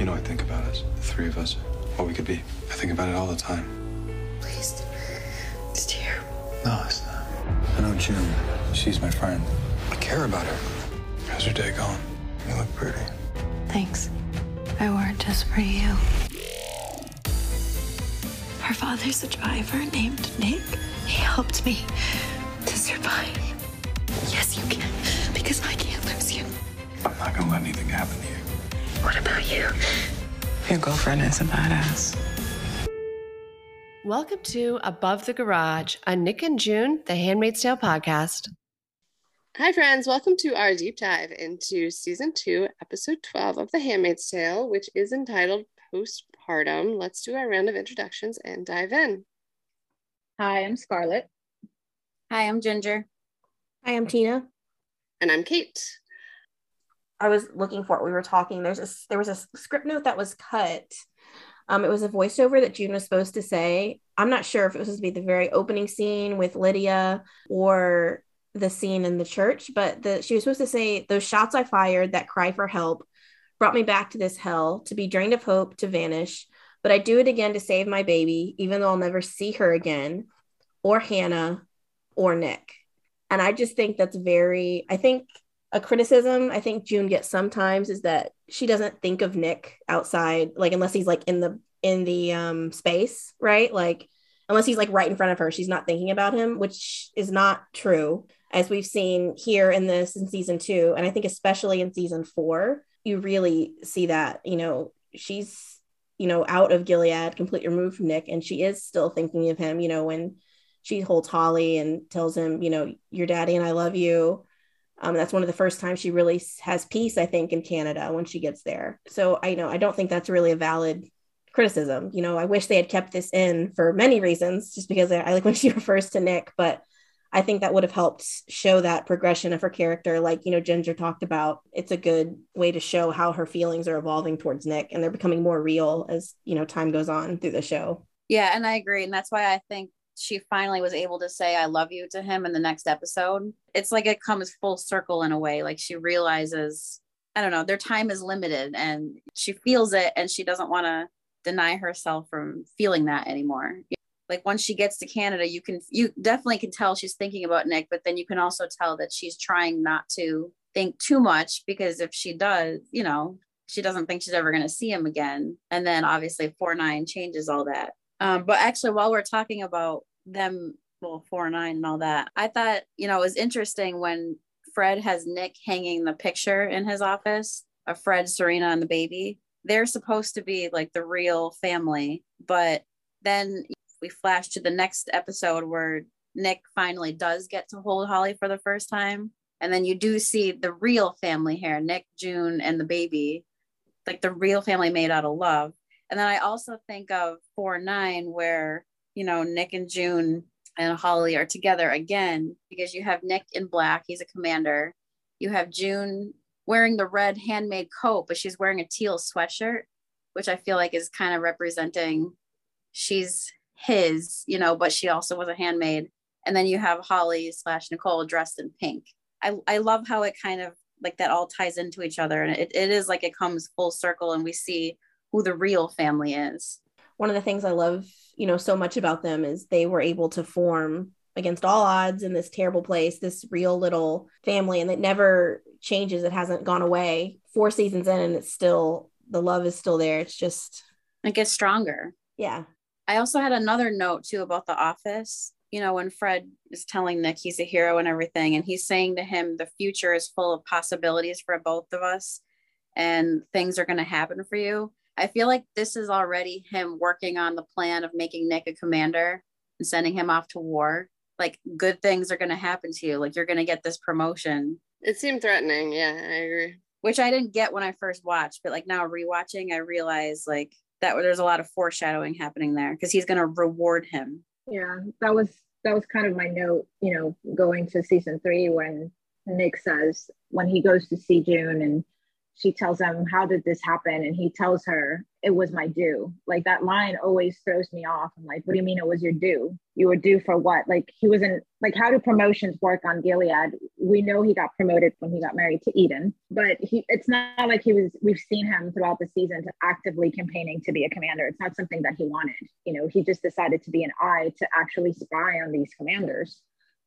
You know, I think about us, the three of us, what we could be. I think about it all the time. Please. It's terrible. No, it's not. I know June. She's my friend. I care about her. How's your day going? You look pretty. Thanks. I wore it just for you. Her father's a driver named Nick. He helped me to survive. Yes, you can, because I can't lose you. I'm not gonna let anything happen to you. What about you? Your girlfriend is a badass. Welcome to Above the Garage, a Nick and June, the Handmaid's Tale podcast. Hi, friends. Welcome to our deep dive into season two, episode 12 of The Handmaid's Tale, which is entitled Postpartum. Let's do our round of introductions and dive in. Hi, I'm Scarlett. Hi, I'm Ginger. Hi, I'm Tina. And I'm Kate. I was looking for it. We were talking. There's a there was a script note that was cut. Um, it was a voiceover that June was supposed to say. I'm not sure if it was supposed to be the very opening scene with Lydia or the scene in the church, but the she was supposed to say those shots I fired, that cry for help, brought me back to this hell, to be drained of hope, to vanish. But I do it again to save my baby, even though I'll never see her again, or Hannah, or Nick. And I just think that's very, I think a criticism I think June gets sometimes is that she doesn't think of Nick outside, like unless he's like in the in the um space, right? Like unless he's like right in front of her, she's not thinking about him, which is not true, as we've seen here in this in season two. And I think especially in season four, you really see that, you know, she's, you know, out of Gilead, completely removed from Nick, and she is still thinking of him, you know, when she holds Holly and tells him, you know, your daddy and I love you um, that's one of the first times she really has peace, I think, in Canada when she gets there. So I know I don't think that's really a valid criticism. You know, I wish they had kept this in for many reasons, just because I, I like when she refers to Nick, but I think that would have helped show that progression of her character. Like, you know, Ginger talked about, it's a good way to show how her feelings are evolving towards Nick and they're becoming more real as, you know, time goes on through the show. Yeah, and I agree. And that's why I think she finally was able to say I love you to him in the next episode. It's like it comes full circle in a way. Like she realizes, I don't know, their time is limited and she feels it and she doesn't want to deny herself from feeling that anymore. Like once she gets to Canada, you can you definitely can tell she's thinking about Nick, but then you can also tell that she's trying not to think too much because if she does, you know, she doesn't think she's ever going to see him again. And then obviously 4 9 changes all that. Um, but actually, while we're talking about them well four nine and all that. I thought you know it was interesting when fred has nick hanging the picture in his office of fred serena and the baby. They're supposed to be like the real family but then we flash to the next episode where nick finally does get to hold holly for the first time. And then you do see the real family here nick june and the baby like the real family made out of love. And then i also think of 4 9 where you know, Nick and June and Holly are together again because you have Nick in black, he's a commander. You have June wearing the red handmaid coat, but she's wearing a teal sweatshirt, which I feel like is kind of representing she's his, you know, but she also was a handmaid. And then you have Holly slash Nicole dressed in pink. I, I love how it kind of like that all ties into each other. And it, it is like it comes full circle and we see who the real family is. One of the things I love you know so much about them is they were able to form against all odds in this terrible place this real little family and it never changes. It hasn't gone away. Four seasons in and it's still the love is still there. It's just it gets stronger. Yeah. I also had another note too about the office. You know when fred is telling nick he's a hero and everything and he's saying to him the future is full of possibilities for both of us and things are going to happen for you I feel like this is already him working on the plan of making Nick a commander and sending him off to war. Like good things are going to happen to you. Like you're going to get this promotion. It seemed threatening. Yeah, I agree. Which I didn't get when I first watched, but like now rewatching, I realize like that there's a lot of foreshadowing happening there because he's going to reward him. Yeah, that was that was kind of my note. You know, going to season three when Nick says when he goes to see June and she tells him, How did this happen? And he tells her, It was my due. Like that line always throws me off. I'm like, What do you mean it was your due? You were due for what? Like he wasn't like, How do promotions work on Gilead? We know he got promoted when he got married to Eden, but he, it's not like he was, we've seen him throughout the season to actively campaigning to be a commander. It's not something that he wanted. You know, he just decided to be an eye to actually spy on these commanders.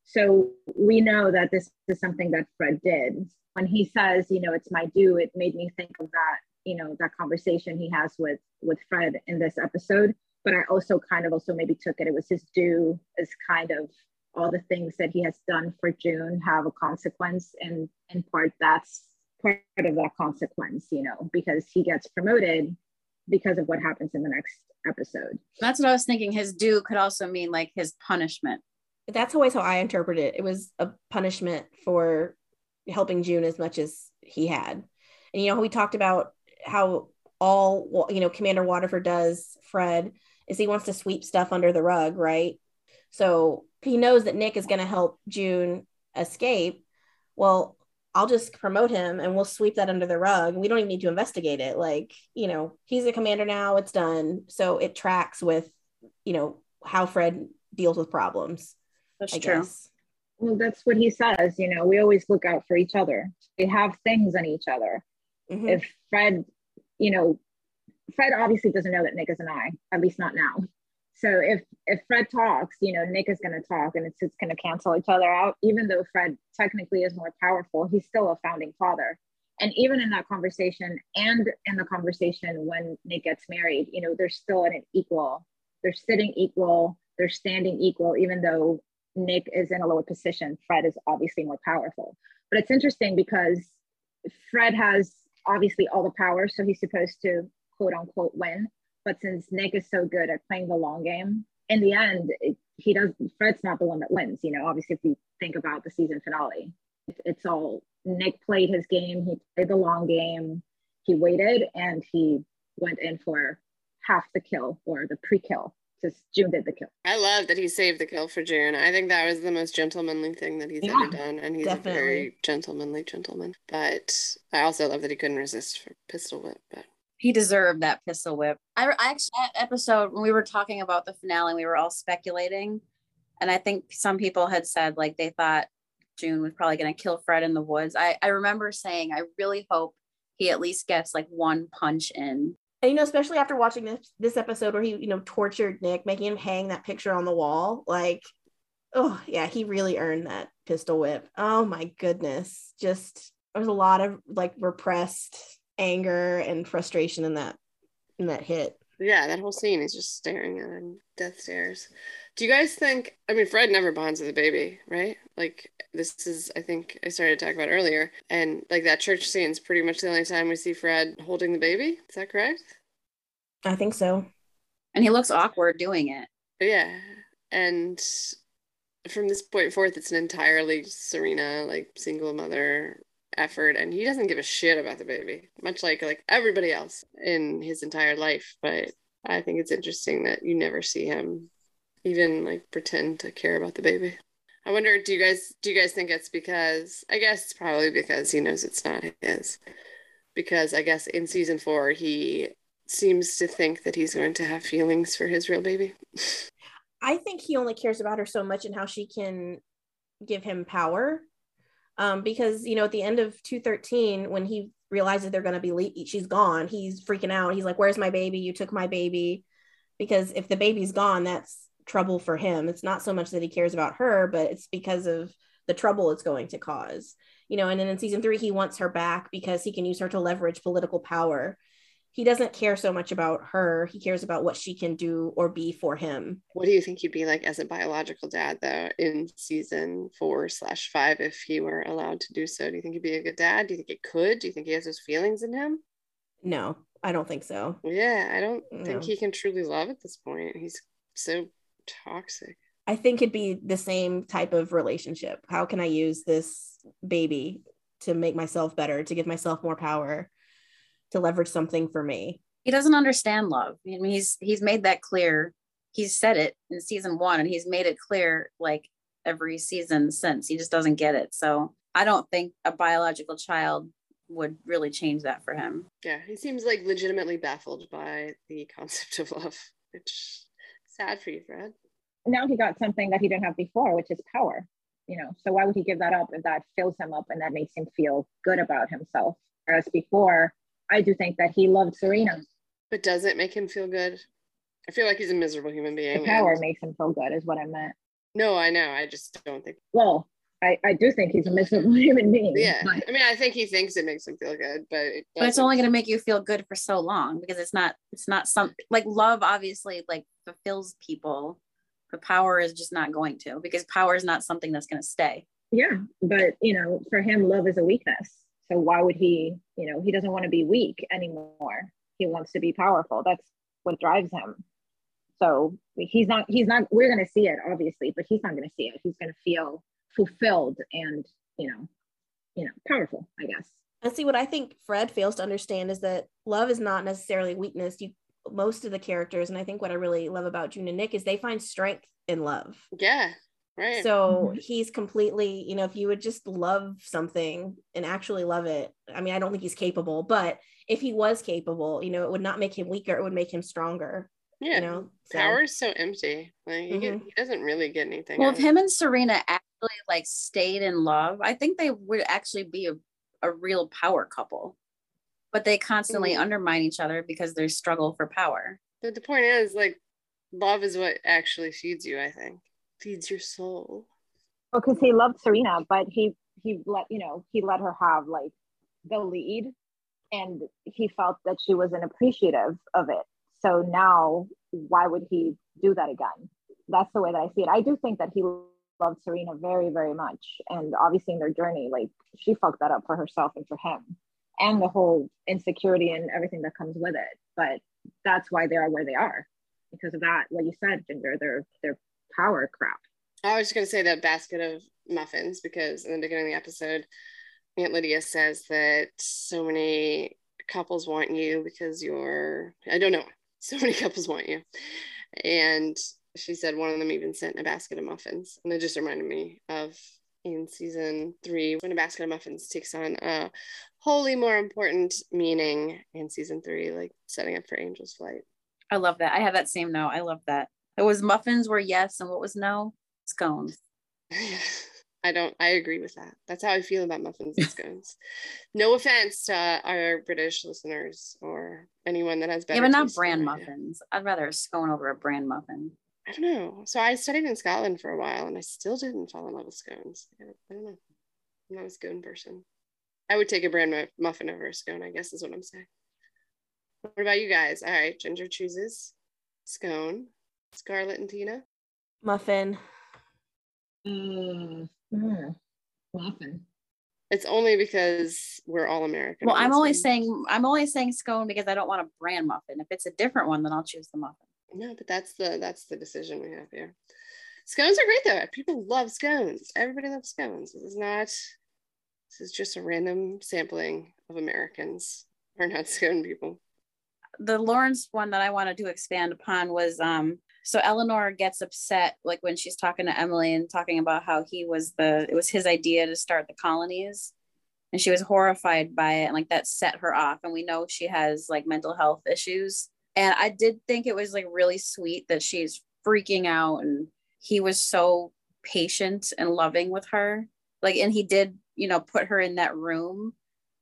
So we know that this is something that Fred did when he says, you know, it's my due, it made me think of that, you know, that conversation he has with with Fred in this episode. But I also kind of also maybe took it, it was his due as kind of all the things that he has done for June have a consequence. And in part that's part of that consequence, you know, because he gets promoted because of what happens in the next episode. That's what I was thinking. His due could also mean like his punishment. That's always how I interpret it. It was a punishment for helping June as much as he had. And you know, we talked about how all you know Commander Waterford does Fred is he wants to sweep stuff under the rug, right? So he knows that Nick is going to help June escape. Well, I'll just promote him and we'll sweep that under the rug. We don't even need to investigate it. Like, you know, he's a commander now, it's done. So it tracks with, you know, how Fred deals with problems. That's I true. Guess. Well that's what he says you know we always look out for each other. We have things on each other. Mm-hmm. if fred you know fred obviously doesn't know that nick is an eye at least not now. So if if fred talks you know nick is going to talk and it's, it's going to cancel each other out. Even though fred technically is more powerful he's still a founding father. And even in that conversation and in the conversation when nick gets married you know they're still at an equal they're sitting equal they're standing equal even though Nick is in a lower position, Fred is obviously more powerful. But it's interesting because Fred has obviously all the power, so he's supposed to quote unquote win. But since Nick is so good at playing the long game, in the end, it, he does. Fred's not the one that wins. You know, obviously, if you think about the season finale, it, it's all Nick played his game. He played the long game. He waited and he went in for half the kill or the pre-kill just June did the kill. I love that he saved the kill for June. I think that was the most gentlemanly thing that he's yeah, ever done, and he's definitely. a very gentlemanly gentleman. But I also love that he couldn't resist for pistol whip. But he deserved that pistol whip. I, I actually that episode when we were talking about the finale, we were all speculating, and I think some people had said like they thought June was probably going to kill Fred in the woods. I I remember saying I really hope he at least gets like one punch in and you know especially after watching this this episode where he you know tortured nick making him hang that picture on the wall like oh yeah he really earned that pistol whip. Oh my goodness. Just there's a lot of like repressed anger and frustration in that in that hit. Yeah that whole scene is just staring at him death stares. Do you guys think i mean fred never bonds with a baby right like this is i think i started to talk about earlier and like that church scene is pretty much the only time we see fred holding the baby. Is that correct? I think so. And he looks awkward doing it. Yeah. And from this point forth it's an entirely serena like single mother effort and he doesn't give a shit about the baby much like like everybody else in his entire life. But i think it's interesting that you never see him even like pretend to care about the baby I wonder, do you guys do you guys think it's because I guess it's probably because he knows it's not his. Because I guess in season four he seems to think that he's going to have feelings for his real baby. I think he only cares about her so much and how she can give him power. Um, because you know, at the end of 213, when he realizes they're gonna be she's gone, he's freaking out. He's like, Where's my baby? You took my baby. Because if the baby's gone, that's trouble for him. It's not so much that he cares about her, but it's because of the trouble it's going to cause. You know, and then in season three, he wants her back because he can use her to leverage political power. He doesn't care so much about her. He cares about what she can do or be for him. What do you think he'd be like as a biological dad, though, in season four slash five, if he were allowed to do so? Do you think he'd be a good dad? Do you think it could? Do you think he has those feelings in him? No, I don't think so. Yeah, I don't no. think he can truly love at this point. He's so toxic. I think it'd be the same type of relationship. How can I use this baby to make myself better, to give myself more power, to leverage something for me? He doesn't understand love. I mean, he's he's made that clear. He's said it in season one, and he's made it clear like every season since. He just doesn't get it. So I don't think a biological child would really change that for him. Yeah, he seems like legitimately baffled by the concept of love, which sad for you, Fred. Now he got something that he didn't have before, which is power. You know, so why would he give that up if that fills him up and that makes him feel good about himself? Whereas before, I do think that he loved Serena. But does it make him feel good? I feel like he's a miserable human being. The power and... makes him feel good, is what I meant. No, I know. I just don't think. Well, I, I do think he's a miserable human being. Yeah. But... I mean, I think he thinks it makes him feel good, but it but it's only going to make you feel good for so long because it's not it's not some like love obviously like fulfills people, but power is just not going to because power is not something that's going to stay. Yeah, but you know, for him, love is a weakness. So why would he? You know, he doesn't want to be weak anymore. He wants to be powerful. That's what drives him. So he's not. He's not. We're going to see it obviously, but he's not going to see it. He's going to feel fulfilled and you know you know powerful i guess and see what i think fred fails to understand is that love is not necessarily weakness you most of the characters and i think what i really love about june and nick is they find strength in love yeah right so mm-hmm. he's completely you know if you would just love something and actually love it i mean i don't think he's capable but if he was capable you know it would not make him weaker it would make him stronger yeah you know so. power is so empty like he, mm-hmm. get, he doesn't really get anything well if him and serena actually like stayed in love i think they would actually be a, a real power couple but they constantly mm-hmm. undermine each other because there's struggle for power but the point is like love is what actually feeds you i think feeds your soul well because he loved serena but he he let you know he let her have like the lead and he felt that she wasn't appreciative of it so now, why would he do that again? That's the way that I see it. I do think that he loved Serena very, very much. And obviously, in their journey, like she fucked that up for herself and for him, and the whole insecurity and everything that comes with it. But that's why they are where they are because of that. What you said, Ginger, their their power crap. I was just gonna say that basket of muffins because in the beginning of the episode, Aunt Lydia says that so many couples want you because you're I don't know so many couples want you. And she said one of them even sent a basket of muffins. And it just reminded me of in season three when a basket of muffins takes on a wholly more important meaning in season three, like setting up for Angel's Flight. I love that. I have that same note. I love that. It was muffins were yes, and what was no? Scones. I don't. I agree with that. That's how I feel about muffins and scones. no offense to our British listeners or anyone that has better. Yeah, but not bran muffins. I'd rather a scone over a bran muffin. I don't know. So I studied in Scotland for a while, and I still didn't fall in love with scones. I don't know. I'm not a scone person. I would take a bran muffin over a scone. I guess is what I'm saying. What about you guys? All right, Ginger chooses scone. Scarlett and Tina. Muffin. Mm. Mm, muffin. It's only because we're all American. Well, I'm only saying I'm only saying scone because I don't want a bran muffin. If it's a different one, then I'll choose the muffin. No, but that's the that's the decision we have here. Scones are great though. People love scones. Everybody loves scones. This is not this is just a random sampling of Americans are not scone people. The Lawrence one that I wanted to expand upon was um so Eleanor gets upset like when she's talking to Emily and talking about how he was the it was his idea to start the colonies and she was horrified by it and like that set her off and we know she has like mental health issues and I did think it was like really sweet that she's freaking out and he was so patient and loving with her like and he did you know put her in that room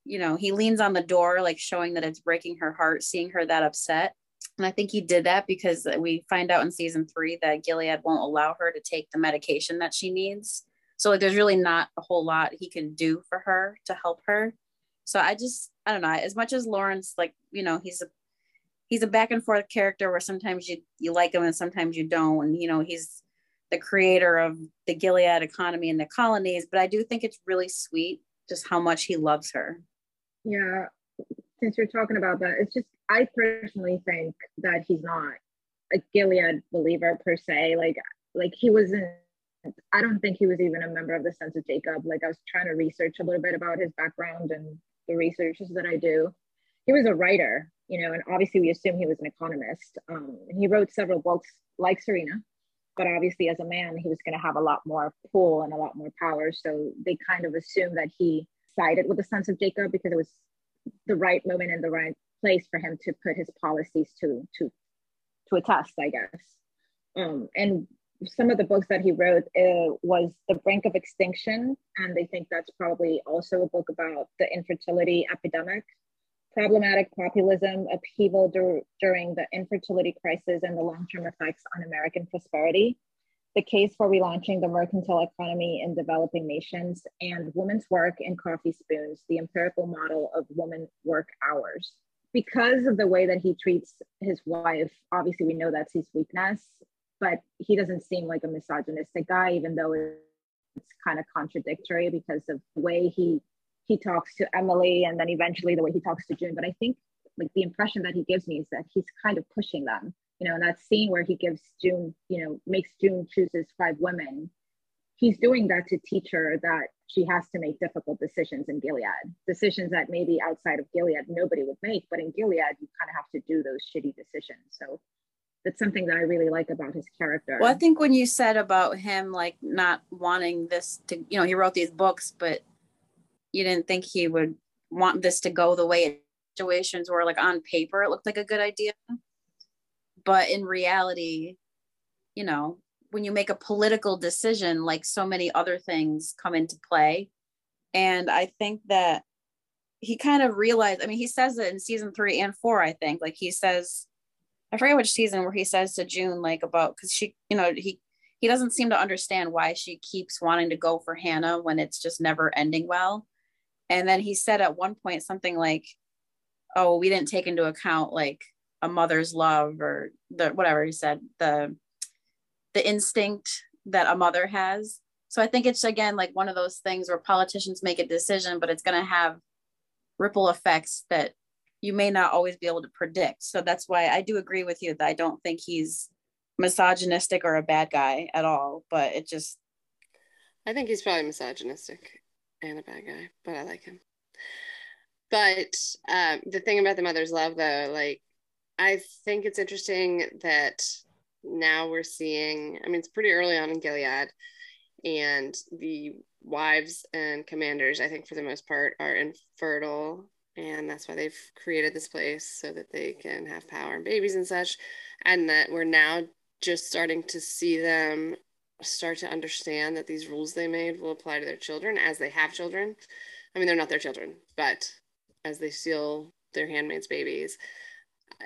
you know he leans on the door like showing that it's breaking her heart seeing her that upset and I think he did that because we find out in season three that Gilead won't allow her to take the medication that she needs. So like there's really not a whole lot he can do for her to help her. So I just I don't know, as much as Lawrence, like, you know, he's a he's a back and forth character where sometimes you you like him and sometimes you don't. And you know, he's the creator of the Gilead economy and the colonies, but I do think it's really sweet just how much he loves her. Yeah. Since you're talking about that, it's just I personally think that he's not a Gilead believer per se. Like, like he wasn't. I don't think he was even a member of the Sons of Jacob. Like, I was trying to research a little bit about his background and the researches that I do. He was a writer, you know, and obviously we assume he was an economist. Um, he wrote several books like Serena, but obviously as a man, he was going to have a lot more pull and a lot more power. So they kind of assumed that he sided with the sons of Jacob because it was the right moment and the right place for him to put his policies to to to a test, I guess. Um, and some of the books that he wrote uh, was The Brink of Extinction, and they think that's probably also a book about the infertility epidemic, problematic populism, upheaval dur- during the infertility crisis, and the long-term effects on American prosperity the case for relaunching the mercantile economy in developing nations, and women's work in coffee spoons, the empirical model of woman work hours. Because of the way that he treats his wife, obviously we know that's his weakness, but he doesn't seem like a misogynistic guy, even though it's kind of contradictory because of the way he he talks to Emily and then eventually the way he talks to June. But I think like the impression that he gives me is that he's kind of pushing them you know, that scene where he gives June, you know, makes June chooses five women, he's doing that to teach her that she has to make difficult decisions in Gilead, decisions that maybe outside of Gilead nobody would make, but in Gilead you kind of have to do those shitty decisions. So that's something that I really like about his character. Well, I think when you said about him like not wanting this to, you know, he wrote these books, but you didn't think he would want this to go the way situations were like on paper it looked like a good idea. But in reality you know when you make a political decision like so many other things come into play. And i think that he kind of realized i mean he says it in season three and four i think. Like he says i forget which season where he says to june like about because she you know he he doesn't seem to understand why she keeps wanting to go for hannah when it's just never ending well and then he said at one point something like oh we didn't take into account like a mother's love or the whatever he said the the instinct that a mother has. So i think it's again like one of those things where politicians make a decision but it's going to have ripple effects that you may not always be able to predict. So that's why i do agree with you that i don't think he's misogynistic or a bad guy at all but it just i think he's probably misogynistic and a bad guy but i like him but um, the thing about the mother's love though like I think it's interesting that now we're seeing, I mean, it's pretty early on in Gilead, and the wives and commanders, I think for the most part, are infertile. And that's why they've created this place so that they can have power and babies and such. And that we're now just starting to see them start to understand that these rules they made will apply to their children as they have children. I mean, they're not their children, but as they steal their handmaids' babies,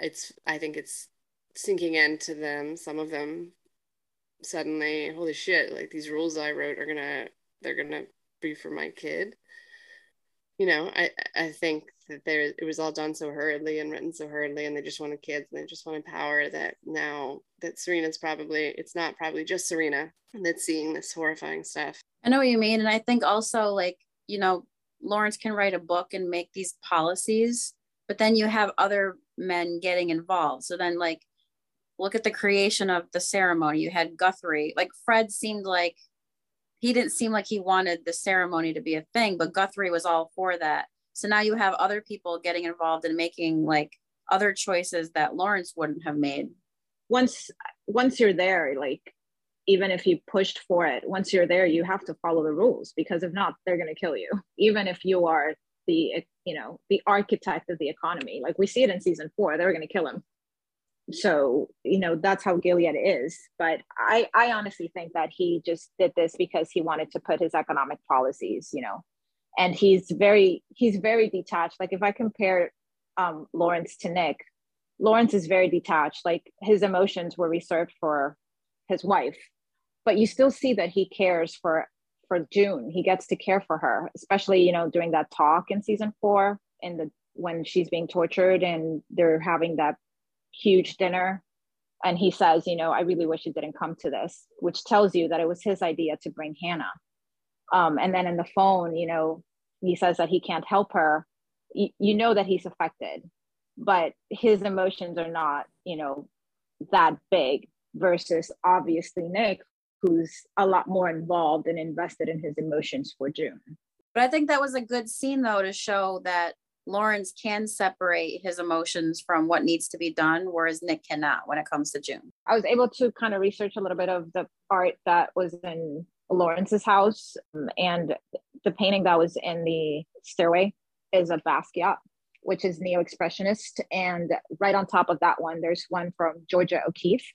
it's I think it's sinking into them. Some of them suddenly, holy shit! Like these rules I wrote are gonna they're gonna be for my kid. You know, I I think that there it was all done so hurriedly and written so hurriedly, and they just wanted kids and they just wanted power. That now that Serena's probably it's not probably just Serena that's seeing this horrifying stuff. I know what you mean, and I think also like you know Lawrence can write a book and make these policies, but then you have other men getting involved. So then, like, look at the creation of the ceremony. You had Guthrie, like, Fred seemed like he didn't seem like he wanted the ceremony to be a thing, but Guthrie was all for that. So now you have other people getting involved and making like other choices that Lawrence wouldn't have made. Once once you're there, like even if you pushed for it, once you're there, you have to follow the rules because if not, they're gonna kill you. Even if you are the you know the architect of the economy like we see it in season four they're to kill him so you know that's how gilead is but i i honestly think that he just did this because he wanted to put his economic policies you know and he's very he's very detached like if i compare um, lawrence to nick lawrence is very detached like his emotions were reserved for his wife but you still see that he cares for for June. He gets to care for her, especially you know during that talk in season four, in the when she's being tortured and they're having that huge dinner. And he says, you know, I really wish it didn't come to this, which tells you that it was his idea to bring Hannah. Um, and then in the phone, you know, he says that he can't help her. You, you know that he's affected, but his emotions are not, you know, that big versus obviously Nick, who's a lot more involved and invested in his emotions for June. But I think that was a good scene though to show that Lawrence can separate his emotions from what needs to be done, whereas Nick cannot when it comes to June. I was able to kind of research a little bit of the art that was in Lawrence's house um, and the painting that was in the stairway is a Basquiat, which is neo expressionist, and right on top of that one, there's one from Georgia O'Keeffe.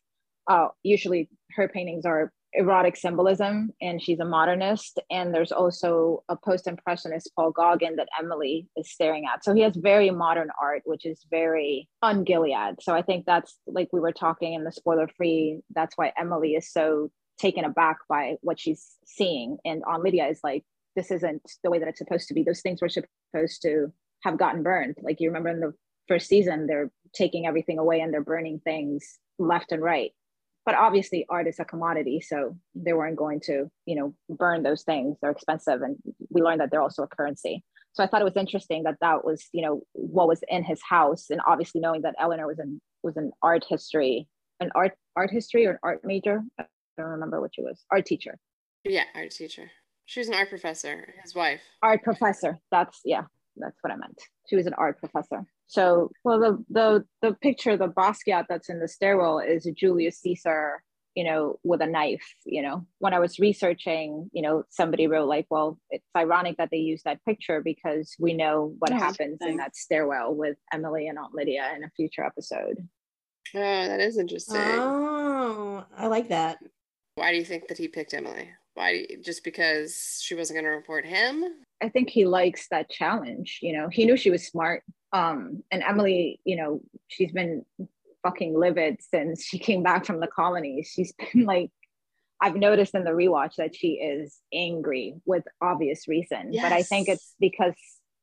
Uh, usually, her paintings are erotic symbolism and she's a modernist. And there's also a post-impressionist paul gauguin that emily is staring at. So he has very modern art which is very un-gilead. So i think that's like we were talking in the spoiler free that's why emily is so taken aback by what she's seeing. And aunt lydia is like this isn't the way that it's supposed to be. Those things were supposed to have gotten burned. Like you remember in the first season they're taking everything away and they're burning things left and right. But obviously art is a commodity so they weren't going to you know burn those things. They're expensive and we learned that they're also a currency. So i thought it was interesting that that was you know what was in his house. And obviously knowing that eleanor was in was an art history an art art history or an art major don't remember what she was art teacher yeah art teacher she was an art professor his wife art professor that's yeah that's what i meant she was an art professor so, well, the the the picture, the Basquiat that's in the stairwell is Julius Caesar, you know, with a knife. You know, when I was researching, you know, somebody wrote like, well, it's ironic that they use that picture because we know what happens in that stairwell with Emily and Aunt Lydia in a future episode. Oh, that is interesting. Oh, I like that. Why do you think that he picked Emily? Why? You, just because she wasn't going to report him? I think he likes that challenge. You know, he knew she was smart um and emily you know she's been fucking livid since she came back from the colonies she's been like i've noticed in the rewatch that she is angry with obvious reason yes. but i think it's because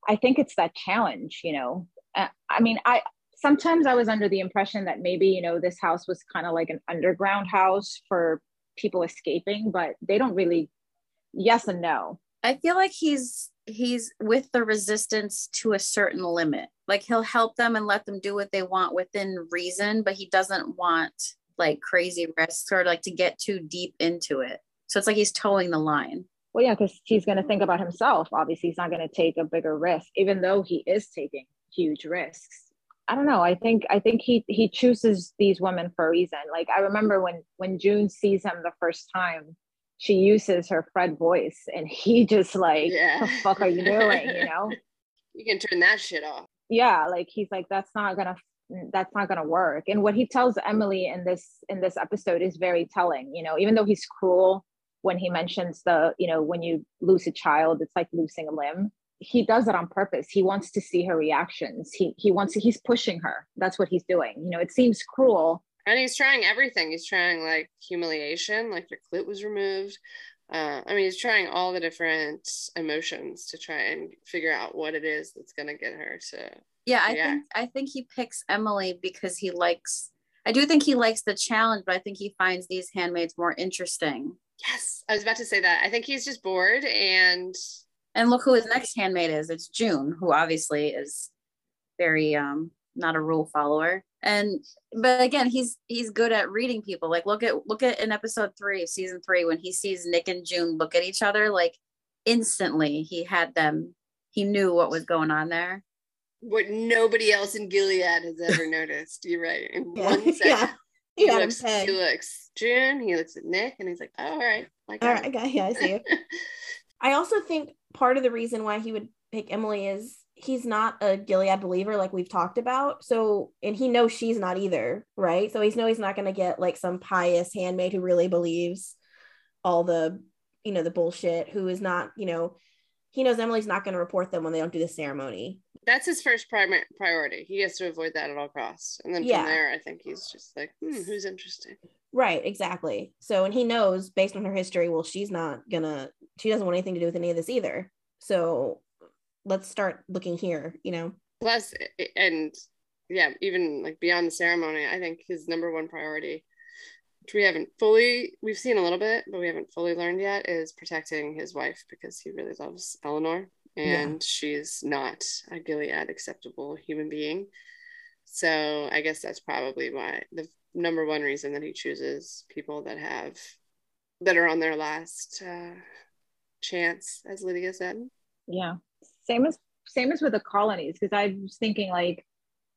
i think it's that challenge you know uh, i mean i sometimes i was under the impression that maybe you know this house was kind of like an underground house for people escaping but they don't really yes and no. I feel like he's he's with the resistance to a certain limit. Like he'll help them and let them do what they want within reason but he doesn't want like crazy risks or like to get too deep into it. So it's like he's toeing the line. Well yeah because he's going to think about himself. Obviously he's not going to take a bigger risk even though he is taking huge risks i don't know. I think i think he he chooses these women for a reason. Like i remember when when june sees him the first time she uses her fred voice and he just like yeah. the fuck are you doing? You know? You can turn that shit off. Yeah like he's like that's not gonna that's not gonna work. And what he tells emily in this in this episode is very telling you know? Even though he's cruel when he mentions the you know when you lose a child it's like losing a limb he does it on purpose he wants to see her reactions he he wants to, he's pushing her that's what he's doing you know it seems cruel and he's trying everything he's trying like humiliation like your clit was removed uh, I mean, he's trying all the different emotions to try and figure out what it is that's going to get her to. Yeah, I think I think he picks Emily because he likes. I do think he likes the challenge, but I think he finds these handmaids more interesting. Yes, I was about to say that. I think he's just bored and. And look who his next handmaid is. It's June, who obviously is very um not a rule follower and but again he's he's good at reading people like look at look at in episode three of season three when he sees nick and june look at each other like instantly he had them he knew what was going on there what nobody else in gilead has ever noticed you're right in yeah. one second yeah. He, he looks, he looks June, he looks at Nick, and he's like, oh, all right. Like, all right, I got, yeah, I see you. I also think part of the reason why he would pick Emily is he's not a Gilead believer like we've talked about. So, and he knows she's not either, right? So he's know he's not going to get like some pious handmaid who really believes all the, you know, the bullshit, who is not, you know, he knows Emily's not going to report them when they don't do the ceremony. That's his first primary priority. He has to avoid that at all costs. And then from there, I think he's just like, hmm, who's interesting? Right, exactly. So, and he knows based on her history, well, she's not gonna, she doesn't want anything to do with any of this either. So let's start looking here you know plus and yeah even like beyond the ceremony i think his number one priority which we haven't fully we've seen a little bit but we haven't fully learned yet is protecting his wife because he really loves eleanor and yeah. she's not a gilead acceptable human being so i guess that's probably why the number one reason that he chooses people that have that are on their last uh, chance as lydia said. Yeah. Same as same as with the colonies because i was thinking like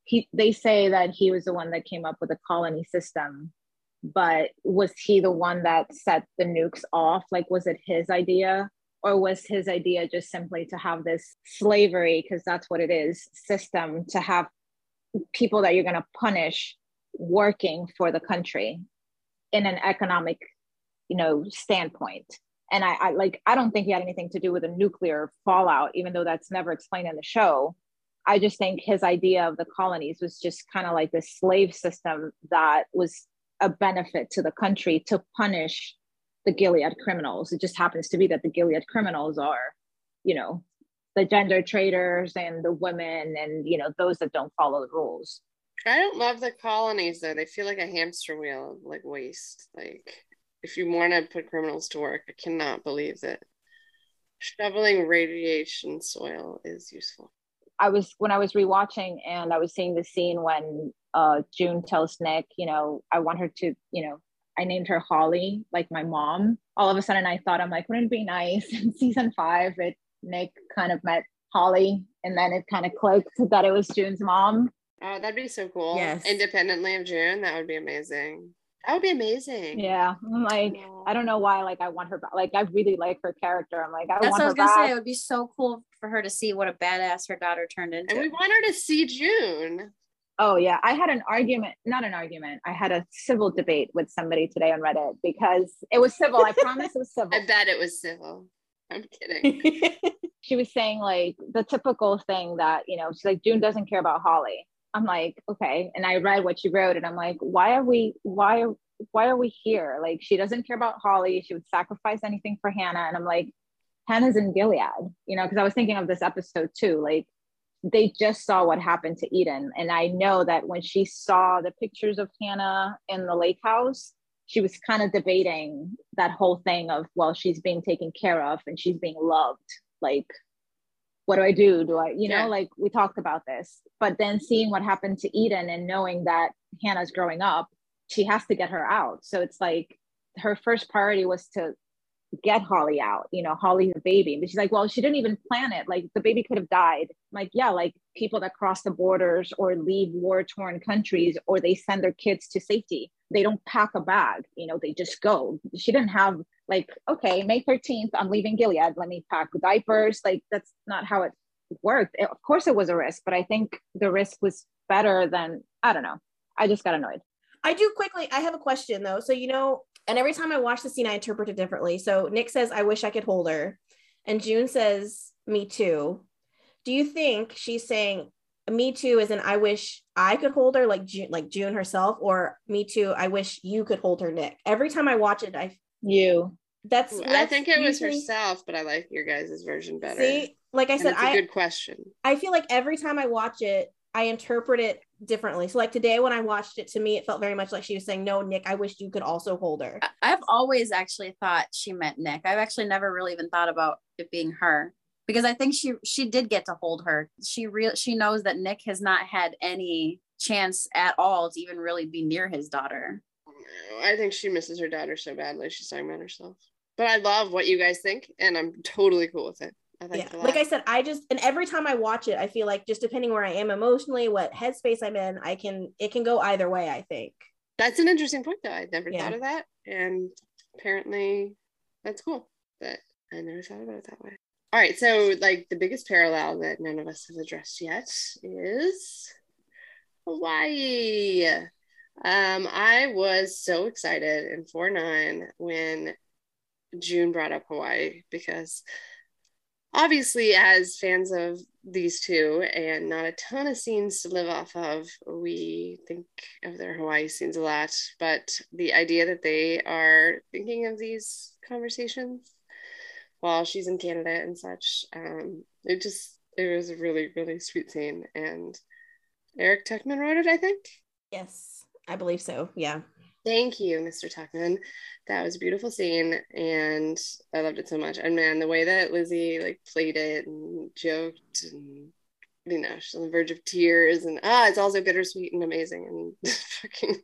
he they say that he was the one that came up with the colony system but was he the one that set the nukes off? Like was it his idea? Or was his idea just simply to have this slavery because that's what it is system to have people that you're going to punish working for the country in an economic you know standpoint. And I, I like i don't think he had anything to do with a nuclear fallout even though that's never explained in the show. I just think his idea of the colonies was just kind of like this slave system that was a benefit to the country to punish the gilead criminals. It just happens to be that the gilead criminals are you know the gender traitors and the women and you know those that don't follow the rules I don't love the colonies though. They feel like a hamster wheel like waste. Like if you want to put criminals to work, I cannot believe that shoveling radiation soil is useful. I was when I was rewatching and I was seeing the scene when uh, June tells Nick, you know, I want her to, you know, I named her Holly, like my mom. All of a sudden, I thought, I'm like, wouldn't it be nice in season five it Nick kind of met Holly, and then it kind of clicked that it was June's mom. Oh, that'd be so cool. Yes. Independently of June, that would be amazing. That would be amazing. Yeah, I'm like, I don't know why. Like, I want her back. Like, I really like her character. I'm like, I That's want what I was gonna say. It would be so cool for her to see what a badass her daughter turned into. And we want her to see June. Oh yeah, I had an argument, not an argument. I had a civil debate with somebody today on Reddit because it was civil. I promise it was civil. I bet it was civil. I'm kidding. she was saying like the typical thing that you know she's like june doesn't care about holly i'm like okay. And i read what she wrote and i'm like why are we why why are we here? Like she doesn't care about holly. She would sacrifice anything for hannah. And i'm like hannah's in gilead you know because i was thinking of this episode too. Like they just saw what happened to eden. And i know that when she saw the pictures of hannah in the lake house she was kind of debating that whole thing of well she's being taken care of and she's being loved like what do i do do i you know Yeah. like we talked about this but then seeing what happened to eden and knowing that hannah's growing up she has to get her out so it's like her first priority was to get holly out you know holly's a baby. But she's like well she didn't even plan it. Like the baby could have died. I'm like yeah like people that cross the borders or leave war torn countries or they send their kids to safety they don't pack a bag you know they just go. She didn't have like okay may 13th i'm leaving gilead. Let me pack diapers. Like that's not how it worked. It- of course it was a risk but i think the risk was better than i don't know. I just got annoyed I do quickly. I have a question though. So you know, and every time I watch the scene, I interpret it differently. So Nick says, "I wish I could hold her," and June says, "Me too." Do you think she's saying "Me too" as in "I wish I could hold her," like June, like June herself, or "Me too"? I wish you could hold her, Nick. Every time I watch it, I you that's. Ooh, I think it was usually- herself, but I like your guys' version better. See, like I said, it's a I good question. I feel like every time I watch it, I interpret it differently. So like today when I watched it, to me it felt very much like she was saying, "No, Nick, I wish you could also hold her." I- I've always actually thought she meant Nick. I've actually never really even thought about it being her because I think she she did get to hold her. She real she knows that Nick has not had any chance at all to even really be near his daughter. I think she misses her daughter so badly. She's talking about herself. But I love what you guys think, and I'm totally cool with it. Yeah, like. I said, I just and every time I watch it, I feel like just depending where I am emotionally, what headspace I'm in, I can it can go either way. I think. That's an interesting point, though. I never Yeah. thought of that, and apparently, that's cool. But I never thought about it that way. All right, so like the biggest parallel that none of us have addressed yet is Hawaii. Um, I was so excited in four nine when June brought up Hawaii because obviously, as fans of these two and not a ton of scenes to live off of, we think of their Hawaii scenes a lot. But the idea that they are thinking of these conversations while she's in Canada and such, um, it just it was a really really sweet scene. And Eric Tuckman wrote it, I think. Yes, I believe so. Yeah. Thank you, Mr. Tuckman. That was a beautiful scene, and I loved it so much. And man, the way that Lizzie like played it and joked, and you know, she's on the verge of tears, and ah, it's also bittersweet and amazing, and fucking.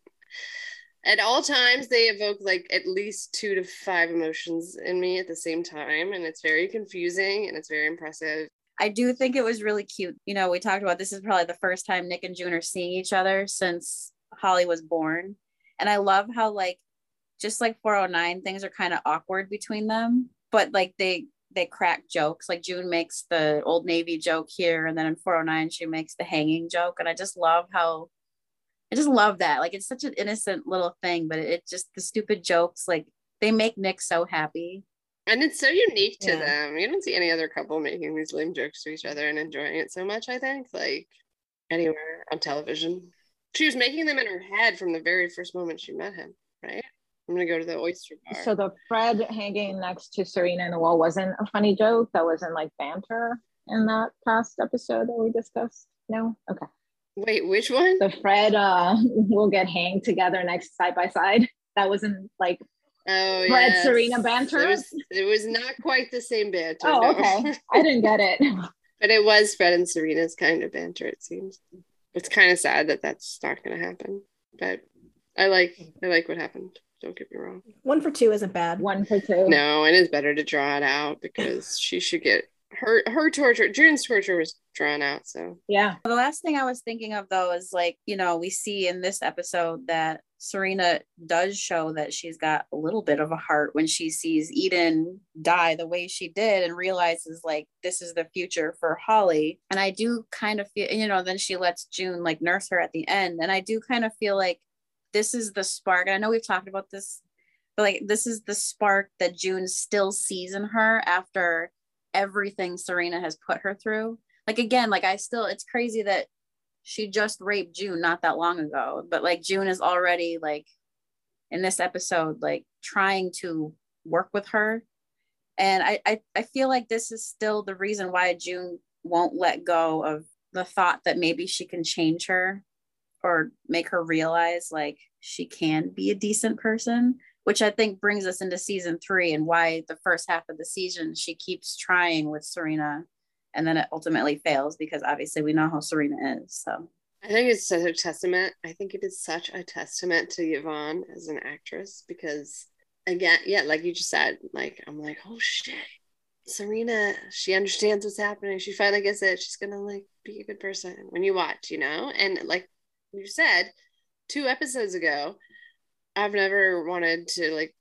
At all times, they evoke like at least two to five emotions in me at the same time, and it's very confusing and it's very impressive. I do think it was really cute. You know, we talked about this is probably the first time Nick and June are seeing each other since Holly was born. And I love how like just like 409 things are kind of awkward between them, but like they they crack jokes. Like June makes the old Navy joke here, and then in 409 she makes the hanging joke. And I just love how I just love that. Like it's such an innocent little thing, but it, it just the stupid jokes, like they make Nick so happy. And it's so unique to yeah. them. You don't see any other couple making these lame jokes to each other and enjoying it so much, I think, like anywhere on television. She was making them in her head from the very first moment she met him, right? I'm gonna go to the oyster bar. So the Fred hanging next to Serena in the wall wasn't a funny joke. That wasn't like banter in that past episode that we discussed. No, okay. Wait, which one? The Fred uh will get hanged together next side by side. That wasn't like Oh, Fred yes. Serena banter. It was, it was not quite the same banter. Oh, no. okay. I didn't get it. but it was Fred and Serena's kind of banter. It seems. It's kind of sad that that's not going to happen. But I like I like what happened. Don't get me wrong. One for two isn't bad. One for two. No, and it's better to draw it out because she should get her her torture. June's torture was drawn out. So yeah. The last thing I was thinking of though is like you know we see in this episode that Serena does show that she's got a little bit of a heart when she sees Eden die the way she did and realizes like this is the future for Holly. And I do kind of feel, you know, then she lets June like nurse her at the end. And I do kind of feel like this is the spark. I know we've talked about this, but like this is the spark that June still sees in her after everything Serena has put her through. Like again, like I still, it's crazy that she just raped June not that long ago, but like June is already like in this episode, like trying to work with her. And I, I, I feel like this is still the reason why June won't let go of the thought that maybe she can change her or make her realize like she can be a decent person which i think brings us into season three and why the first half of the season she keeps trying with serena and then it ultimately fails because obviously we know how Serena is. So I think it's such a testament. I think it is such a testament to Yvonne as an actress because again, yeah, like you just said, like I'm like, oh shit. Serena, she understands what's happening. She finally gets it. She's gonna like be a good person when you watch, you know? And like you said, two episodes ago, I've never wanted to like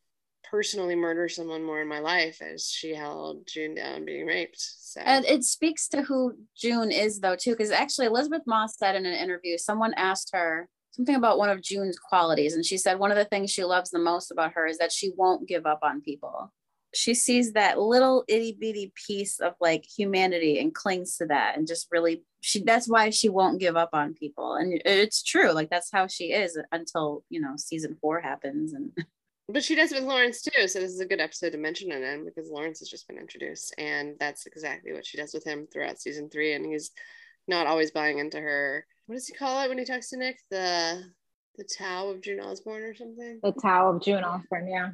personally murder someone more in my life as she held June down being raped. So and it speaks to who June is though too, because actually Elisabeth Moss said in an interview, someone asked her something about one of June's qualities, and she said one of the things she loves the most about her is that she won't give up on people. She sees that little itty bitty piece of like humanity and clings to that, and just really she. That's why she won't give up on people, and it's true. Like that's how she is until you know season four happens and. but she does with Lawrence too. So this is a good episode to mention it in because Lawrence has just been introduced, and that's exactly what she does with him throughout season three. And he's not always buying into her. What does he call it when he talks to Nick? The the Tao of June Osborne or something. The Tao of June Osborne, yeah.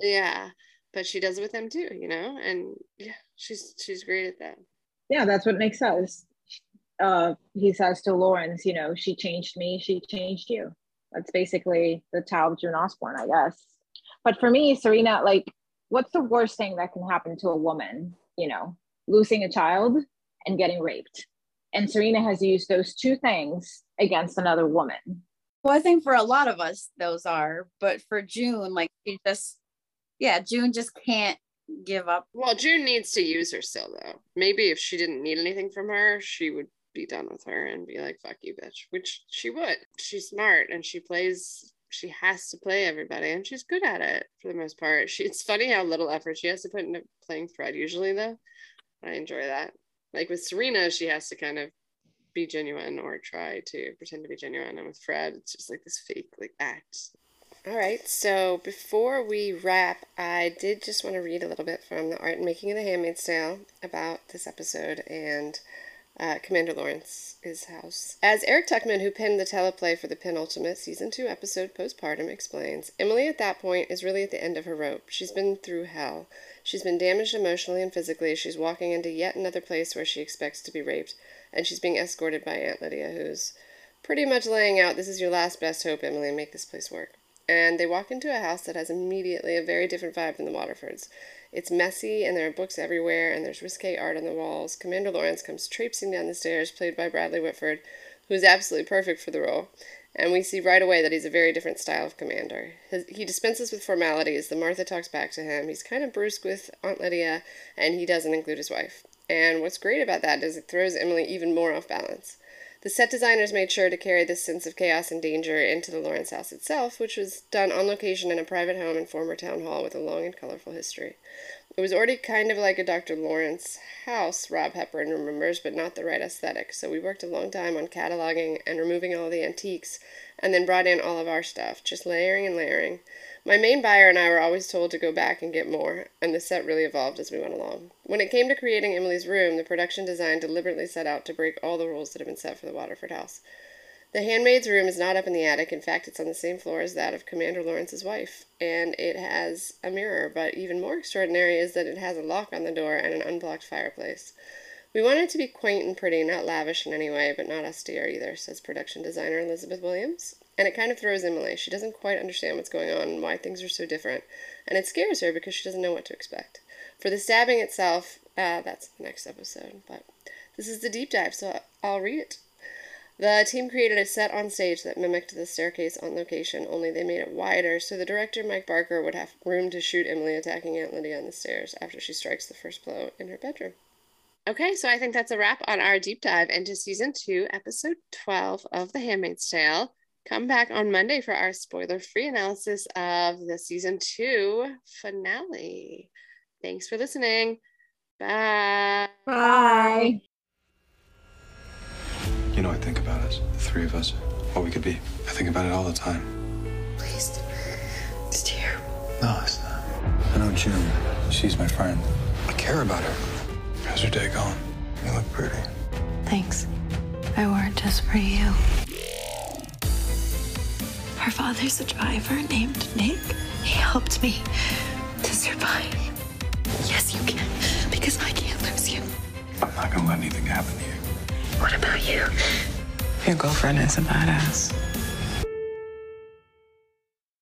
Yeah, but she does it with him too, you know, and yeah, she's she's great at that. Yeah, that's what makes us. Uh, he says to Lawrence, you know, she changed me, she changed you. That's basically the Tao of June Osborne, I guess. But for me, Serena, like, what's the worst thing that can happen to a woman? You know, losing a child and getting raped. And Serena has used those two things against another woman. Well, I think for a lot of us, those are, but for June, like, she just, yeah, June just can't give up. Well, June needs to use her still, though. Maybe if she didn't need anything from her, she would be done with her and be like, fuck you, bitch, which she would. She's smart and she plays she has to play everybody and she's good at it for the most part. She, it's funny how little effort she has to put into playing Fred usually though. I enjoy that. Like with Serena, she has to kind of be genuine or try to pretend to be genuine. And with Fred, it's just like this fake like act. All right, so before we wrap, I did just want to read a little bit from the art and making of the Handmaid's Tale about this episode and uh, Commander Lawrence's house. As Eric Tuchman, who penned the teleplay for the penultimate season two episode postpartum, explains, Emily at that point is really at the end of her rope. She's been through hell. She's been damaged emotionally and physically. She's walking into yet another place where she expects to be raped, and she's being escorted by Aunt Lydia, who's pretty much laying out, This is your last best hope, Emily, make this place work. And they walk into a house that has immediately a very different vibe than the Waterfords. It's messy, and there are books everywhere, and there's risque art on the walls. Commander Lawrence comes traipsing down the stairs, played by Bradley Whitford, who's absolutely perfect for the role. And we see right away that he's a very different style of commander. His, he dispenses with formalities. The Martha talks back to him. He's kind of brusque with Aunt Lydia, and he doesn't include his wife. And what's great about that is it throws Emily even more off balance. The set designers made sure to carry this sense of chaos and danger into the Lawrence house itself, which was done on location in a private home and former town hall with a long and colorful history. It was already kind of like a Dr. Lawrence house, Rob Hepburn remembers, but not the right aesthetic. So we worked a long time on cataloging and removing all the antiques, and then brought in all of our stuff, just layering and layering. My main buyer and I were always told to go back and get more, and the set really evolved as we went along. When it came to creating Emily's room, the production design deliberately set out to break all the rules that had been set for the Waterford house. The handmaid's room is not up in the attic. In fact, it's on the same floor as that of Commander Lawrence's wife, and it has a mirror, but even more extraordinary is that it has a lock on the door and an unblocked fireplace. We want it to be quaint and pretty, not lavish in any way, but not austere either, says production designer Elisabeth Williams. And it kind of throws Emily. She doesn't quite understand what's going on and why things are so different. And it scares her because she doesn't know what to expect. For the stabbing itself, uh, that's the next episode. But this is the deep dive, so I'll read it. The team created a set on stage that mimicked the staircase on location, only they made it wider so the director, Mike Barker, would have room to shoot Emily attacking Aunt Lydia on the stairs after she strikes the first blow in her bedroom. Okay, so I think that's a wrap on our deep dive into season two, episode 12 of The Handmaid's Tale. Come back on Monday for our spoiler free analysis of the season two finale. Thanks for listening. Bye. Bye. You know, I think about us, the three of us, what we could be. I think about it all the time. Please. It's terrible. No, it's not. I know June. She's my friend. I care about her. How's your day going? You look pretty. Thanks. I wore it just for you. Her father's a driver named Nick. He helped me to survive. Yes, you can, because I can't lose you. I'm not gonna let anything happen to you. What about you? Your girlfriend is a badass.